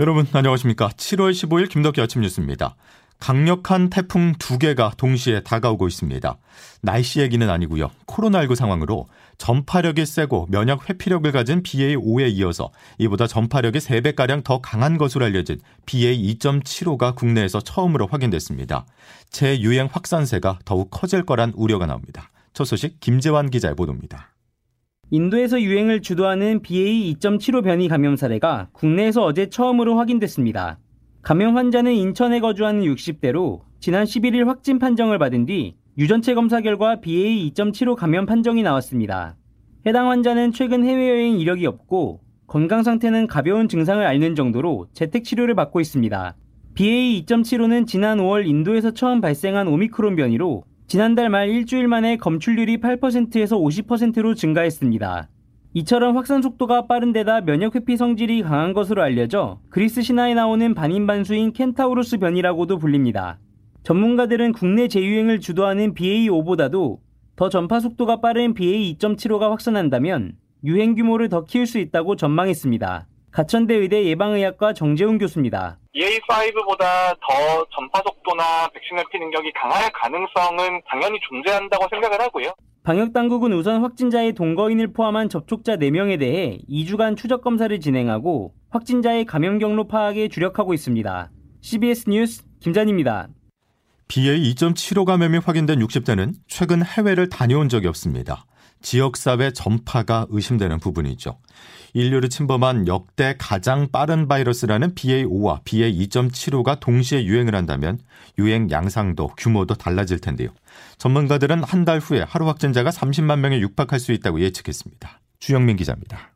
여러분 안녕하십니까? 7월 15일 김덕기 아침 뉴스입니다. 강력한 태풍 두 개가 동시에 다가오고 있습니다. 날씨 얘기는 아니고요. 코로나19 상황으로 전파력이 세고 면역 회피력을 가진 BA5에 이어서 이보다 전파력이 3배가량 더 강한 것으로 알려진 BA2.75가 국내에서 처음으로 확인됐습니다. 재유행 확산세가 더욱 커질 거란 우려가 나옵니다. 첫 소식 김재환 기자의 보도입니다. 인도에서 유행을 주도하는 BA2.75 변이 감염 사례가 국내에서 어제 처음으로 확인됐습니다. 감염 환자는 인천에 거주하는 60대로 지난 11일 확진 판정을 받은 뒤 유전체 검사 결과 BA2.75 감염 판정이 나왔습니다. 해당 환자는 최근 해외여행 이력이 없고 건강 상태는 가벼운 증상을 앓는 정도로 재택 치료를 받고 있습니다. BA2.75는 지난 5월 인도에서 처음 발생한 오미크론 변이로 지난달 말 일주일 만에 검출률이 8%에서 50%로 증가했습니다. 이처럼 확산 속도가 빠른 데다 면역 회피 성질이 강한 것으로 알려져 그리스 신화에 나오는 반인반수인 켄타우로스 변이라고도 불립니다. 전문가들은 국내 재유행을 주도하는 BA5보다도 더 전파 속도가 빠른 BA2.75가 확산한다면 유행 규모를 더 키울 수 있다고 전망했습니다. 가천대 의대 예방의학과 정재훈 교수입니다. BA5보다 더 전파 속도나 백신 회피 능력이 강할 가능성은 당연히 존재한다고 생각을 하고요. 방역당국은 우선 확진자의 동거인을 포함한 접촉자 4명에 대해 2주간 추적 검사를 진행하고 확진자의 감염 경로 파악에 주력하고 있습니다. CBS 뉴스 김잔입니다. BA2.75 감염이 확인된 60대는 최근 해외를 다녀온 적이 없습니다. 지역사회 전파가 의심되는 부분이죠. 인류를 침범한 역대 가장 빠른 바이러스라는 BA5와 BA2.75가 동시에 유행을 한다면 유행 양상도 규모도 달라질 텐데요. 전문가들은 한 달 후에 하루 확진자가 30만 명에 육박할 수 있다고 예측했습니다. 주영민 기자입니다.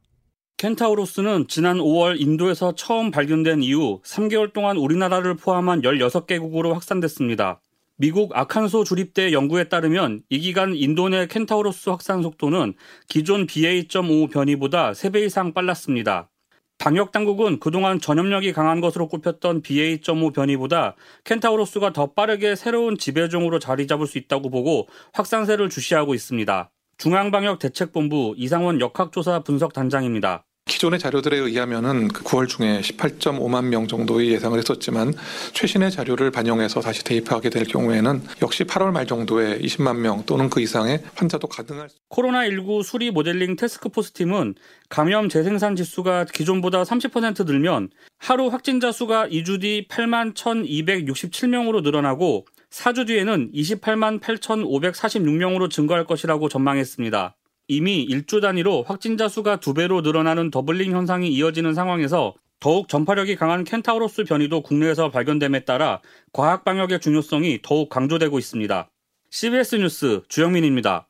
켄타우로스는 지난 5월 인도에서 처음 발견된 이후 3개월 동안 우리나라를 포함한 16개국으로 확산됐습니다. 미국 아칸소 주립대 연구에 따르면 이 기간 인도 내 켄타우로스 확산 속도는 기존 BA.5 변이보다 3배 이상 빨랐습니다. 방역 당국은 그동안 전염력이 강한 것으로 꼽혔던 BA.5 변이보다 켄타우로스가 더 빠르게 새로운 지배종으로 자리 잡을 수 있다고 보고 확산세를 주시하고 있습니다. 중앙방역대책본부 이상원 역학조사 분석단장입니다. 기존의 자료들에 의하면은 9월 그 중에 18.5만 명 정도의 예상을 했었지만 최신의 자료를 반영해서 다시 대입하게 될 경우에는 역시 8월 말 정도에 20만 명 또는 그 이상의 환자도 가능할 코로나19 수리 모델링 테스크포스 팀은 감염 재생산 지수가 기존보다 30% 늘면 하루 확진자 수가 2주 뒤 8만 1,267명으로 늘어나고 4주 뒤에는 28만 8,546명으로 증가할 것이라고 전망했습니다. 이미 일주 단위로 확진자 수가 두 배로 늘어나는 더블링 현상이 이어지는 상황에서 더욱 전파력이 강한 켄타우로스 변이도 국내에서 발견됨에 따라 과학 방역의 중요성이 더욱 강조되고 있습니다. CBS 뉴스 주영민입니다.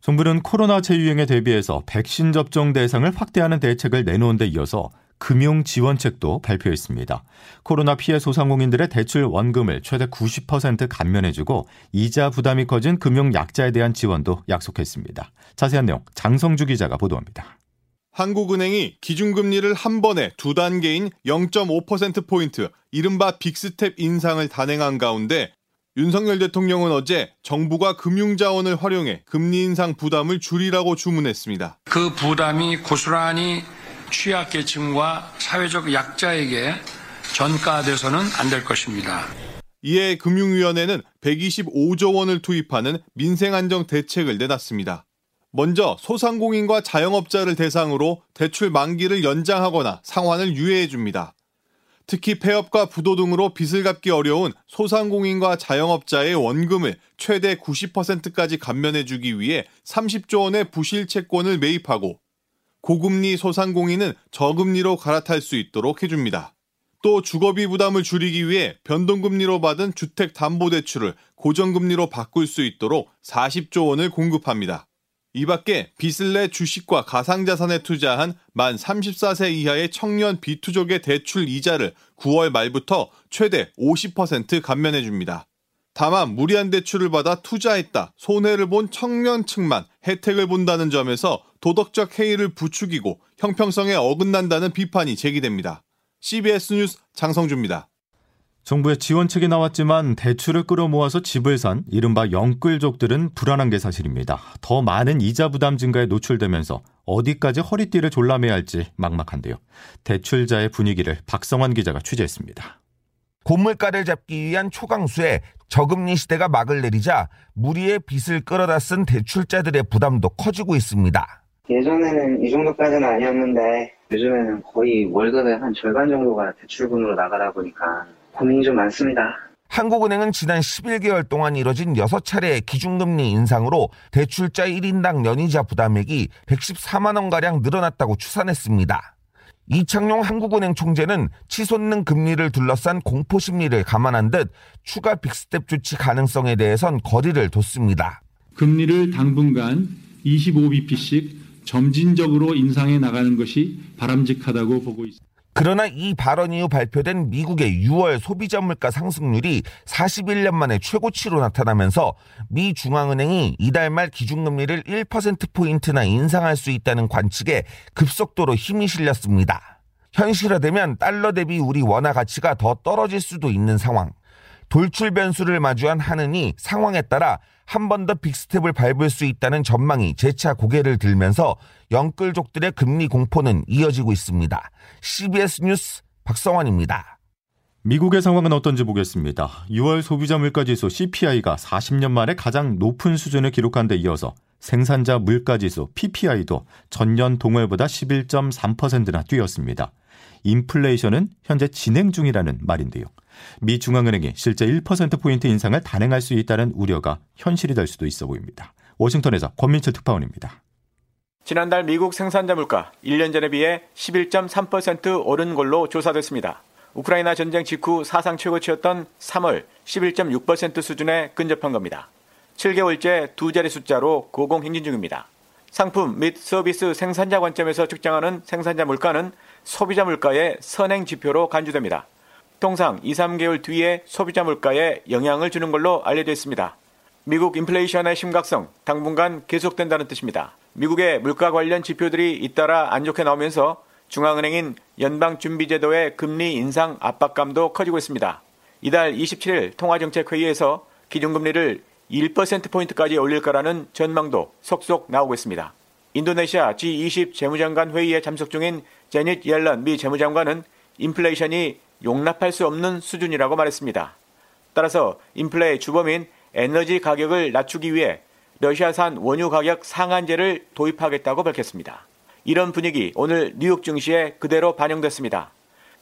정부는 코로나 재유행에 대비해서 백신 접종 대상을 확대하는 대책을 내놓은 데 이어서 금융 지원책도 발표했습니다. 코로나 피해 소상공인들의 대출 원금을 최대 90% 감면해주고 이자 부담이 커진 금융 약자에 대한 지원도 약속했습니다. 자세한 내용 장성주 기자가 보도합니다. 한국은행이 기준금리를 한 번에 두 단계인 0.5%포인트, 이른바 빅스텝 인상을 단행한 가운데 윤석열 대통령은 어제 정부가 금융자원을 활용해 금리 인상 부담을 줄이라고 주문했습니다. 그 부담이 고스란히 취약계층과 사회적 약자에게 전가돼서는 안 될 것입니다. 이에 금융위원회는 125조 원을 투입하는 민생안정 대책을 내놨습니다. 먼저 소상공인과 자영업자를 대상으로 대출 만기를 연장하거나 상환을 유예해 줍니다. 특히 폐업과 부도 등으로 빚을 갚기 어려운 소상공인과 자영업자의 원금을 최대 90%까지 감면해 주기 위해 30조 원의 부실 채권을 매입하고 고금리 소상공인은 저금리로 갈아탈 수 있도록 해줍니다. 또 주거비 부담을 줄이기 위해 변동금리로 받은 주택담보대출을 고정금리로 바꿀 수 있도록 40조 원을 공급합니다. 이 밖에 빚을 내 주식과 가상자산에 투자한 만 34세 이하의 청년 비투족의 대출 이자를 9월 말부터 최대 50% 감면해 줍니다. 다만 무리한 대출을 받아 투자했다, 손해를 본 청년층만 혜택을 본다는 점에서 도덕적 해이를 부추기고 형평성에 어긋난다는 비판이 제기됩니다. CBS 뉴스 장성주입니다. 정부의 지원책이 나왔지만 대출을 끌어모아서 집을 산 이른바 영끌족들은 불안한 게 사실입니다. 더 많은 이자 부담 증가에 노출되면서 어디까지 허리띠를 졸라매야 할지 막막한데요. 대출자의 분위기를 박성환 기자가 취재했습니다. 고물가를 잡기 위한 초강수에 저금리 시대가 막을 내리자 무리의 빚을 끌어다 쓴 대출자들의 부담도 커지고 있습니다. 예전에는 이 정도까지는 아니었는데 요즘에는 거의 월급의 한 절반 정도가 대출금으로 나가다 보니까 고민이 좀 많습니다. 한국은행은 지난 11개월 동안 이뤄진 6차례의 기준금리 인상으로 대출자 1인당 연이자 부담액이 114만 원가량 늘어났다고 추산했습니다. 이창용 한국은행 총재는 치솟는 금리를 둘러싼 공포 심리를 감안한 듯 추가 빅스텝 조치 가능성에 대해선 거리를 뒀습니다. 금리를 당분간 25bp씩 점진적으로 인상해 나가는 것이 바람직하다고 보고 있습니다. 그러나 이 발언 이후 발표된 미국의 6월 소비자 물가 상승률이 41년 만에 최고치로 나타나면서 미 중앙은행이 이달 말 기준금리를 1%포인트나 인상할 수 있다는 관측에 급속도로 힘이 실렸습니다. 현실화되면 달러 대비 우리 원화 가치가 더 떨어질 수도 있는 상황. 돌출 변수를 마주한 한은이 상황에 따라 한 번 더 빅스텝을 밟을 수 있다는 전망이 재차 고개를 들면서 영끌족들의 금리 공포는 이어지고 있습니다. CBS 뉴스 박성환입니다. 미국의 상황은 어떤지 보겠습니다. 6월 소비자 물가지수 CPI가 40년 만에 가장 높은 수준을 기록한 데 이어서 생산자 물가지수 PPI도 전년 동월보다 11.3%나 뛰었습니다. 인플레이션은 현재 진행 중이라는 말인데요. 미 중앙은행이 실제 1%포인트 인상을 단행할 수 있다는 우려가 현실이 될 수도 있어 보입니다. 워싱턴에서 권민철 특파원입니다. 지난달 미국 생산자 물가 1년 전에 비해 11.3% 오른 걸로 조사됐습니다. 우크라이나 전쟁 직후 사상 최고치였던 3월 11.6% 수준에 근접한 겁니다. 7개월째 두 자리 숫자로 고공행진 중입니다. 상품 및 서비스 생산자 관점에서 측정하는 생산자 물가는 소비자 물가의 선행 지표로 간주됩니다. 통상 2, 3개월 뒤에 소비자 물가에 영향을 주는 걸로 알려져 있습니다. 미국 인플레이션의 심각성 당분간 계속된다는 뜻입니다. 미국의 물가 관련 지표들이 잇따라 안 좋게 나오면서 중앙은행인 연방준비제도의 금리 인상 압박감도 커지고 있습니다. 이달 27일 통화정책회의에서 기준금리를 1%포인트까지 올릴 거라는 전망도 속속 나오고 있습니다. 인도네시아 G20 재무장관 회의에 참석 중인 제닛 옐런 미 재무장관은 인플레이션이 용납할 수 없는 수준이라고 말했습니다. 따라서 인플레의 주범인 에너지 가격을 낮추기 위해 러시아산 원유 가격 상한제를 도입하겠다고 밝혔습니다. 이런 분위기 오늘 뉴욕 증시에 그대로 반영됐습니다.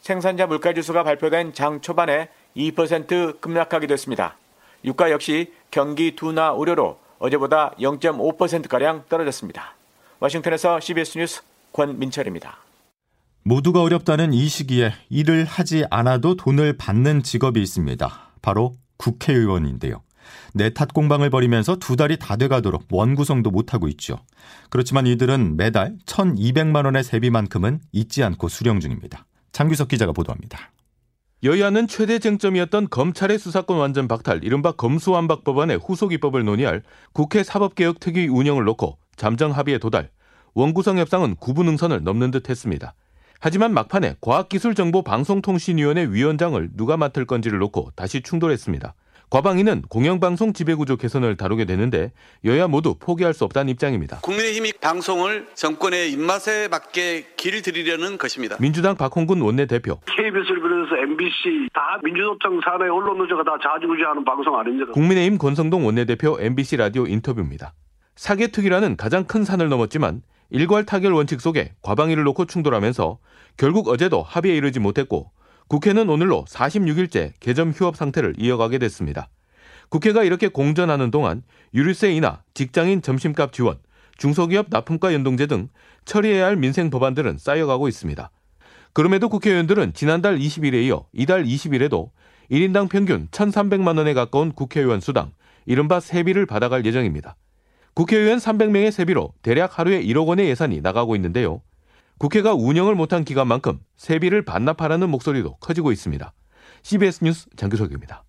생산자 물가지수가 발표된 장 초반에 2% 급락하기도 했습니다. 유가 역시 경기 둔화 우려로 어제보다 0.5%가량 떨어졌습니다. 워싱턴에서 CBS 뉴스 권민철입니다. 모두가 어렵다는 이 시기에 일을 하지 않아도 돈을 받는 직업이 있습니다. 바로 국회의원인데요. 내탓 공방을 벌이면서 두 달이 다 돼가도록 원구성도 못하고 있죠. 그렇지만 이들은 매달 1,200만 원의 세비만큼은 잊지 않고 수령 중입니다. 장규석 기자가 보도합니다. 여야는 최대 쟁점이었던 검찰의 수사권 완전 박탈, 이른바 검수완박 법안의 후속 입법을 논의할 국회 사법개혁 특위 운영을 놓고 잠정 합의에 도달, 원구성 협상은 구분응선을 넘는 듯 했습니다. 하지만 막판에 과학기술정보방송통신위원회 위원장을 누가 맡을 건지를 놓고 다시 충돌했습니다. 과방위는 공영방송 지배구조 개선을 다루게 되는데 여야 모두 포기할 수 없다는 입장입니다. 국민의힘이 방송을 정권의 입맛에 맞게 길 들이려는 것입니다. 민주당 박홍근 원내대표. KBS를 비롯해서 MBC 다 민주노총 산하의 언론 노조가 다 자주구지하는 방송 아닙니까? 국민의힘 권성동 원내대표 MBC 라디오 인터뷰입니다. 사개특위라는 가장 큰 산을 넘었지만 일괄 타결 원칙 속에 과방위를 놓고 충돌하면서 결국 어제도 합의에 이르지 못했고 국회는 오늘로 46일째 개점 휴업 상태를 이어가게 됐습니다. 국회가 이렇게 공전하는 동안 유류세 인하, 직장인 점심값 지원, 중소기업 납품가 연동제 등 처리해야 할 민생 법안들은 쌓여가고 있습니다. 그럼에도 국회의원들은 지난달 20일에 이어 이달 20일에도 1인당 평균 1,300만 원에 가까운 국회의원 수당, 이른바 세비를 받아갈 예정입니다. 국회의원 300명의 세비로 대략 하루에 1억 원의 예산이 나가고 있는데요. 국회가 운영을 못한 기간만큼 세비를 반납하라는 목소리도 커지고 있습니다. CBS 뉴스 장교석입니다.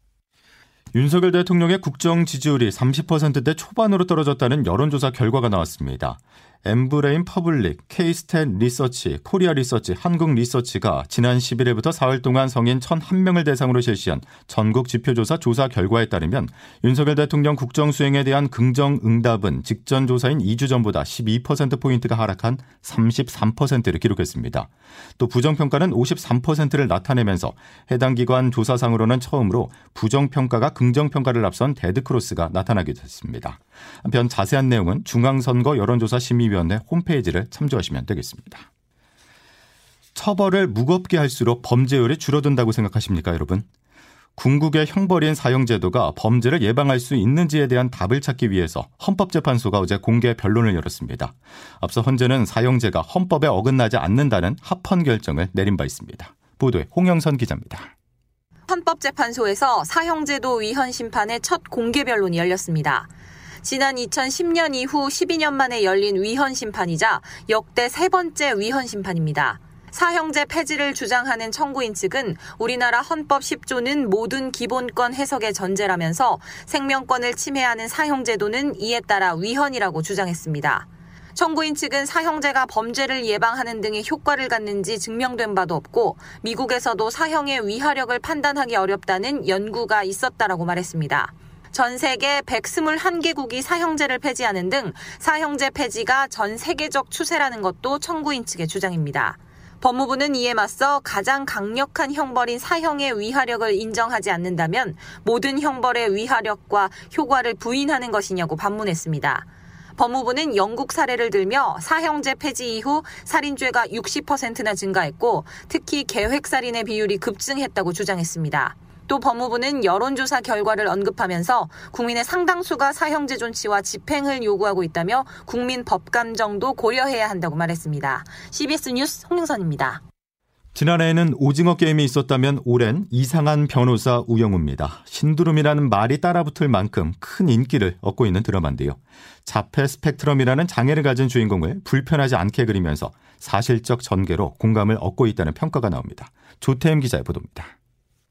윤석열 대통령의 국정 지지율이 30%대 초반으로 떨어졌다는 여론조사 결과가 나왔습니다. 엠브레인 퍼블릭, 케이스탯 리서치, 코리아 리서치, 한국 리서치가 지난 11일부터 사흘 동안 성인 1,001명을 대상으로 실시한 전국 지표조사 조사 결과에 따르면 윤석열 대통령 국정 수행에 대한 긍정 응답은 직전 조사인 2주 전보다 12%포인트가 하락한 33%를 기록했습니다. 또 부정평가는 53%를 나타내면서 해당 기관 조사상으로는 처음으로 부정평가가 긍정평가를 앞선 데드크로스가 나타나게 됐습니다. 한편 자세한 내용은 중앙선거 여론조사 심의 위원회 홈페이지를 참조하시면 되겠습니다. 처벌을 무겁게 할수록 범죄율이 줄어든다고 생각하십니까, 여러분? 궁극의 형벌인 사형제도가 범죄를 예방할 수 있는지에 대한 답을 찾기 위해서 헌법재판소가 어제 공개 변론을 열었습니다. 앞서 헌재는 사형제가 헌법에 어긋나지 않는다는 합헌 결정을 내린 바 있습니다. 보도에 홍영선 기자입니다. 헌법재판소에서 사형제도 위헌 심판의 첫 공개 변론이 열렸습니다. 지난 2010년 이후 12년 만에 열린 위헌 심판이자 역대 세 번째 위헌 심판입니다. 사형제 폐지를 주장하는 청구인 측은 우리나라 헌법 10조는 모든 기본권 해석의 전제라면서 생명권을 침해하는 사형제도는 이에 따라 위헌이라고 주장했습니다. 청구인 측은 사형제가 범죄를 예방하는 등의 효과를 갖는지 증명된 바도 없고 미국에서도 사형의 위하력을 판단하기 어렵다는 연구가 있었다라고 말했습니다. 전 세계 121개국이 사형제를 폐지하는 등 사형제 폐지가 전 세계적 추세라는 것도 청구인 측의 주장입니다. 법무부는 이에 맞서 가장 강력한 형벌인 사형의 위하력을 인정하지 않는다면 모든 형벌의 위하력과 효과를 부인하는 것이냐고 반문했습니다. 법무부는 영국 사례를 들며 사형제 폐지 이후 살인죄가 60%나 증가했고 특히 계획살인의 비율이 급증했다고 주장했습니다. 또 법무부는 여론조사 결과를 언급하면서 국민의 상당수가 사형제 존치와 집행을 요구하고 있다며 국민 법감정도 고려해야 한다고 말했습니다. CBS 뉴스 홍영선입니다. 지난해에는 오징어 게임이 있었다면 올해는 이상한 변호사 우영우입니다. 신두름이라는 말이 따라붙을 만큼 큰 인기를 얻고 있는 드라마인데요. 자폐 스펙트럼이라는 장애를 가진 주인공을 불편하지 않게 그리면서 사실적 전개로 공감을 얻고 있다는 평가가 나옵니다. 조태임 기자의 보도입니다.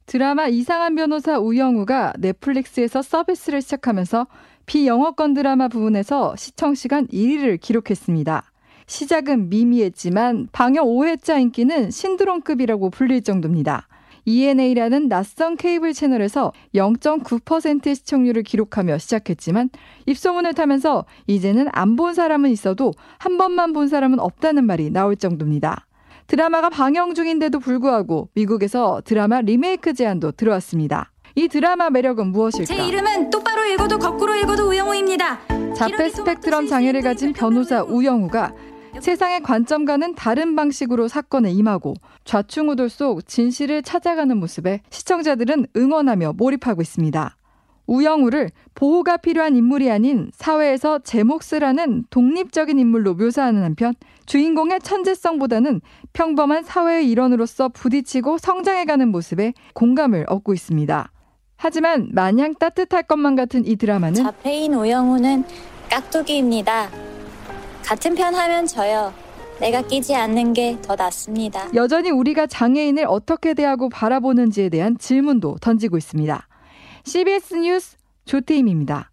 드라마 이상한 변호사 우영우가 넷플릭스에서 서비스를 시작하면서 비영어권 드라마 부분에서 시청 시간 1위를 기록했습니다. 시작은 미미했지만 방영 5회차 인기는 신드롬급이라고 불릴 정도입니다. ENA라는 낯선 케이블 채널에서 0.9% 시청률을 기록하며 시작했지만 입소문을 타면서 이제는 안 본 사람은 있어도 한 번만 본 사람은 없다는 말이 나올 정도입니다. 드라마가 방영 중인데도 불구하고 미국에서 드라마 리메이크 제안도 들어왔습니다. 이 드라마 매력은 무엇일까? 제 이름은 똑바로 읽어도 거꾸로 읽어도 우영우입니다. 자폐 스펙트럼 장애를 가진 변호사 우영우가 세상의 관점과는 다른 방식으로 사건에 임하고 좌충우돌 속 진실을 찾아가는 모습에 시청자들은 응원하며 몰입하고 있습니다. 우영우를 보호가 필요한 인물이 아닌 사회에서 제 몫을 하는 독립적인 인물로 묘사하는 한편 주인공의 천재성보다는 평범한 사회의 일원으로서 부딪히고 성장해가는 모습에 공감을 얻고 있습니다. 하지만 마냥 따뜻할 것만 같은 이 드라마는 자폐인 우영우는 깍두기입니다. 같은 편 하면 져요. 내가 끼지 않는 게 더 낫습니다. 여전히 우리가 장애인을 어떻게 대하고 바라보는지에 대한 질문도 던지고 있습니다. CBS 뉴스 조태임입니다.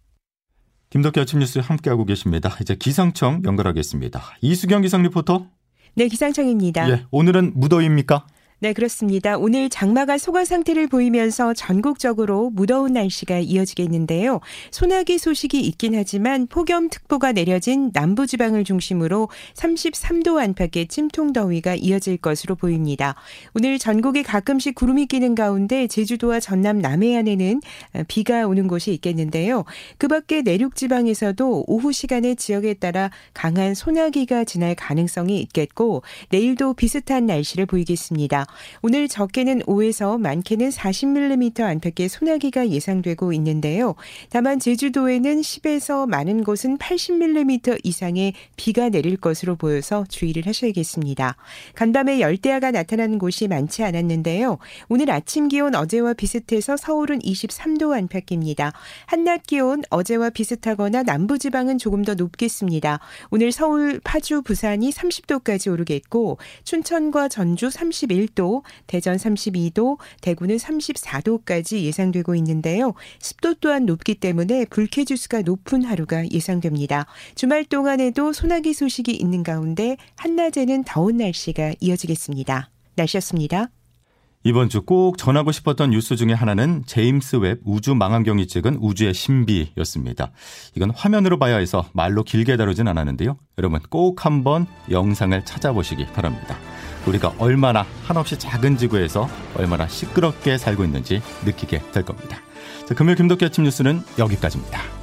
김덕기 아침 뉴스 함께하고 계십니다. 이제 기상청 연결하겠습니다. 이수경 기상 리포터. 네, 기상청입니다. 예, 오늘은 무더위입니까? 네, 그렇습니다. 오늘 장마가 소강 상태를 보이면서 전국적으로 무더운 날씨가 이어지겠는데요. 소나기 소식이 있긴 하지만 폭염특보가 내려진 남부지방을 중심으로 33도 안팎의 찜통더위가 이어질 것으로 보입니다. 오늘 전국에 가끔씩 구름이 끼는 가운데 제주도와 전남 남해안에는 비가 오는 곳이 있겠는데요. 그 밖에 내륙지방에서도 오후 시간에 지역에 따라 강한 소나기가 지날 가능성이 있겠고 내일도 비슷한 날씨를 보이겠습니다. 오늘 적게는 5에서 많게는 40mm 안팎의 소나기가 예상되고 있는데요. 다만 제주도에는 10에서 많은 곳은 80mm 이상의 비가 내릴 것으로 보여서 주의를 하셔야겠습니다. 간밤에 열대야가 나타나는 곳이 많지 않았는데요. 오늘 아침 기온 어제와 비슷해서 서울은 23도 안팎입니다. 한낮 기온 어제와 비슷하거나 남부지방은 조금 더 높겠습니다. 오늘 서울, 파주, 부산이 30도까지 오르겠고 춘천과 전주 31도 30도, 대전 32도, 대구는 34도까지 예상되고 있는데요. 습도 또한 높기 때문에 불쾌지수가 높은 하루가 예상됩니다. 주말 동안에도 소나기 소식이 있는 가운데 한낮에는 더운 날씨가 이어지겠습니다. 날씨였습니다. 이번 주 꼭 전하고 싶었던 뉴스 중에 하나는 제임스 웹 우주 망원경이 찍은 우주의 신비였습니다. 이건 화면으로 봐야 해서 말로 길게 다루진 않았는데요. 여러분 꼭 한번 영상을 찾아보시기 바랍니다. 우리가 얼마나 한없이 작은 지구에서 얼마나 시끄럽게 살고 있는지 느끼게 될 겁니다. 자, 금요일 김덕기 아침 뉴스는 여기까지입니다.